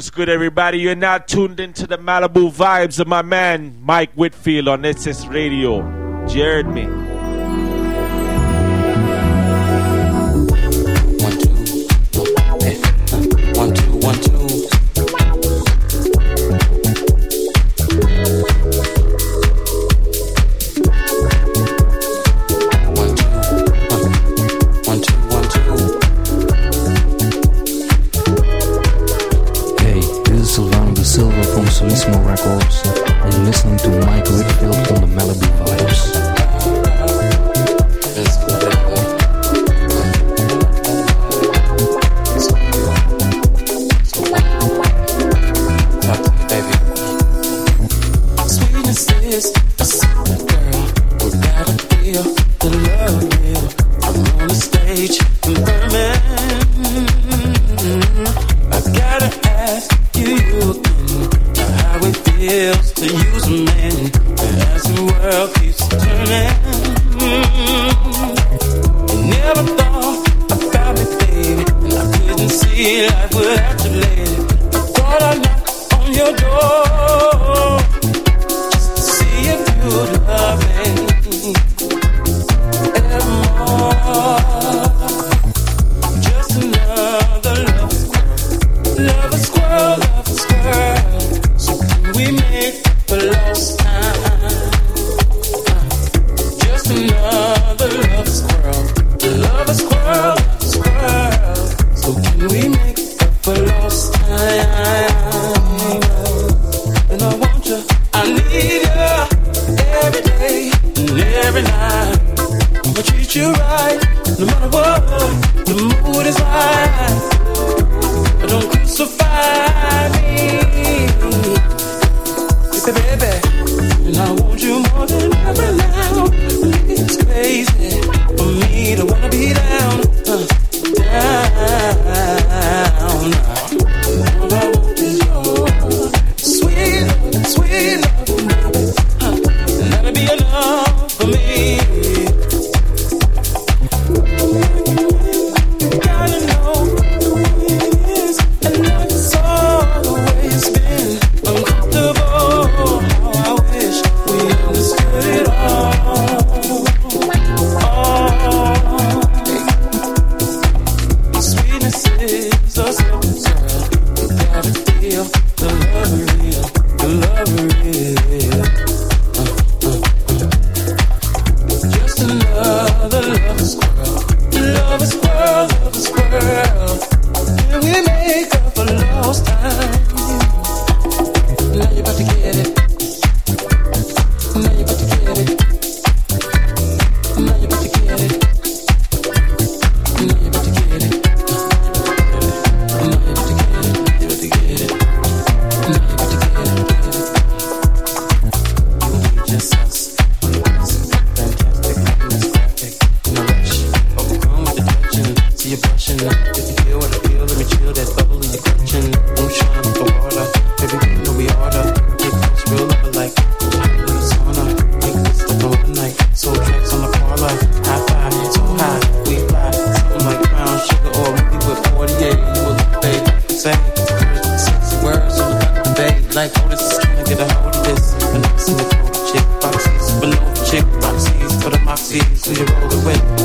What's good, everybody? You're now tuned into the Malibu vibes of my man Mike Whitfield on SS Radio. Jared me. every night. I treat you right, no matter what. The mood is like. Don't crucify me. Baby, and I want you more than say. Words on the back of day, like oh this is gonna get a hold of this. But I'm seeing the chick boxes, but no chick boxes for the moxies So you rollin' with.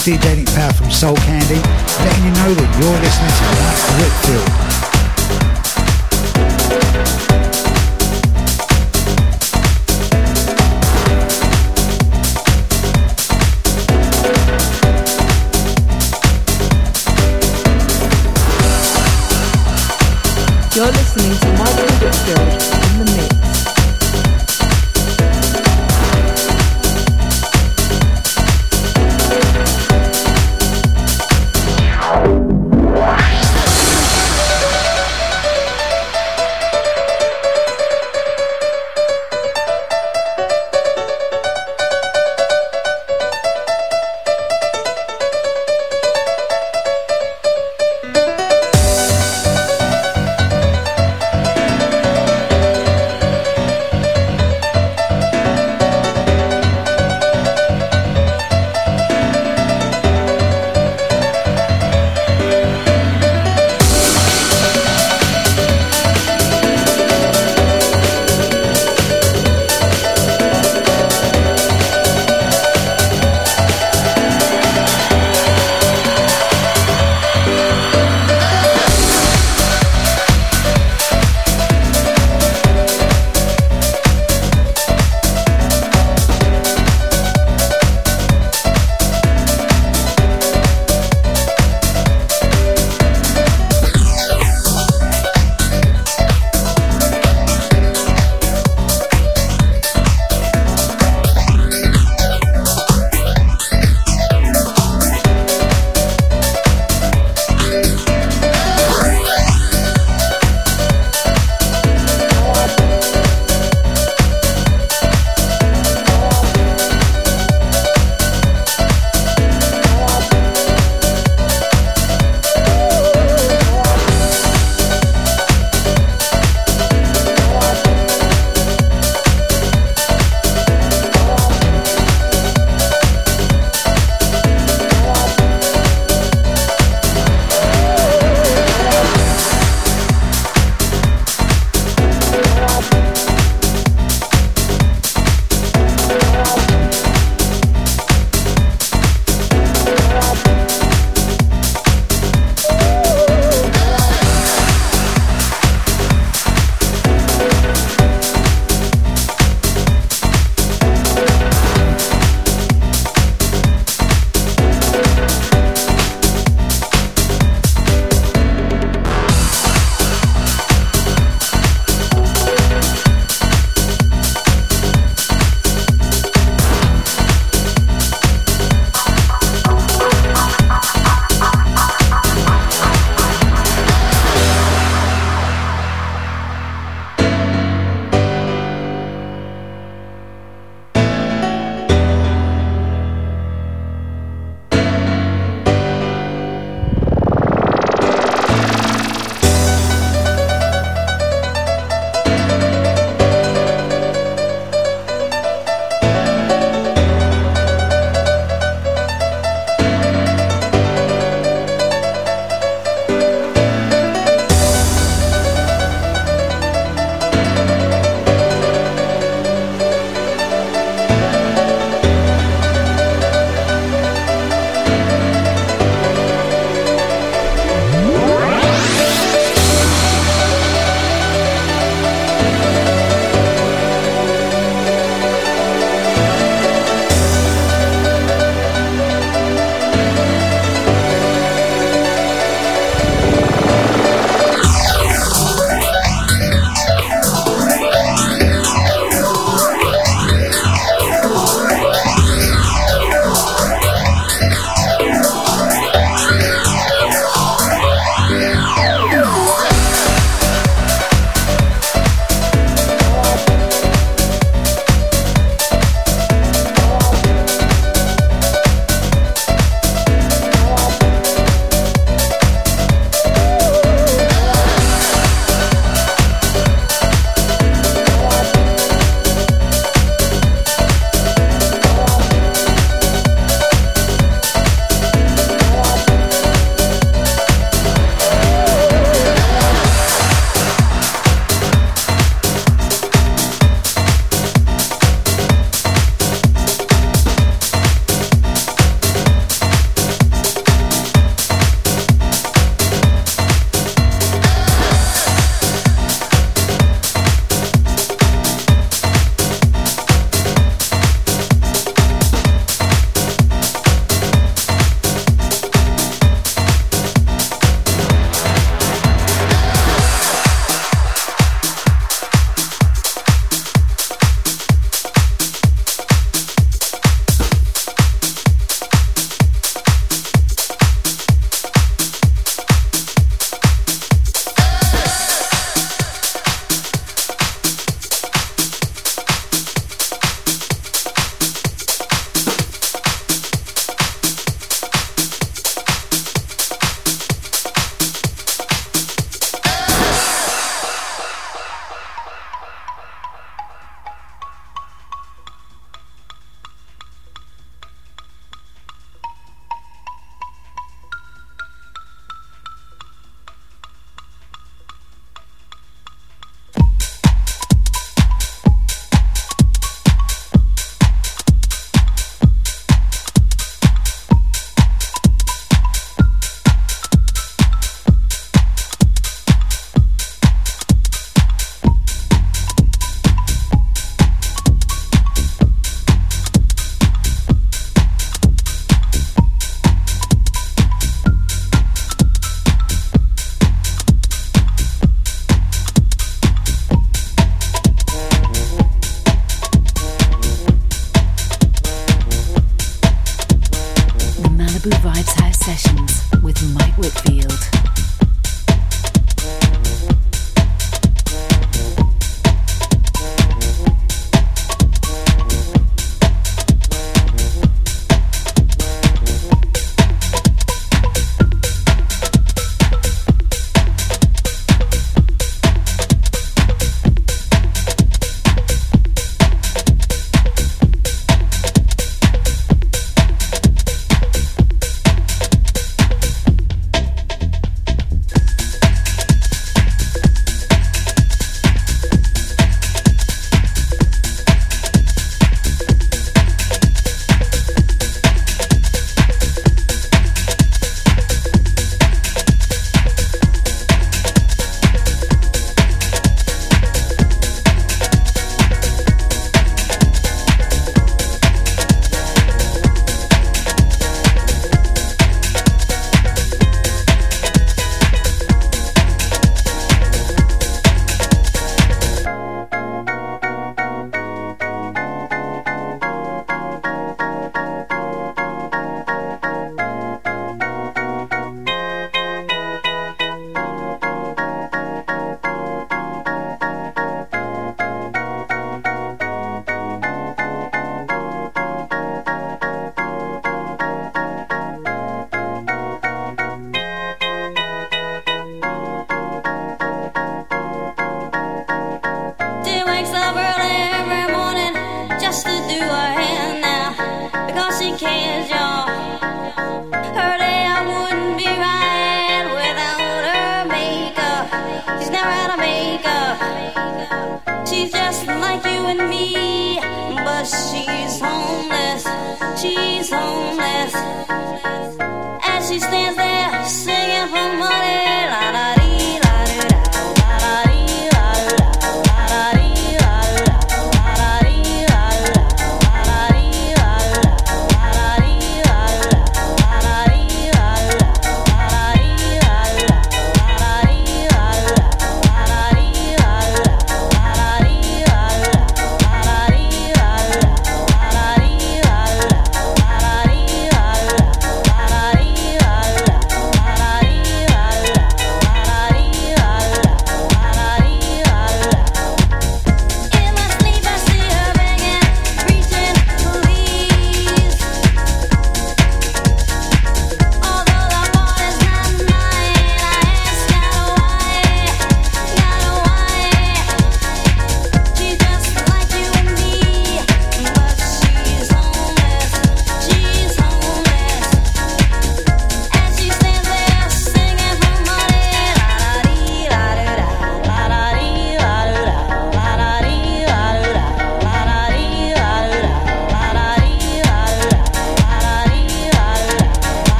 is DJ Nick Power from Soul Candy, letting you know that you're listening to Mike Whitfield.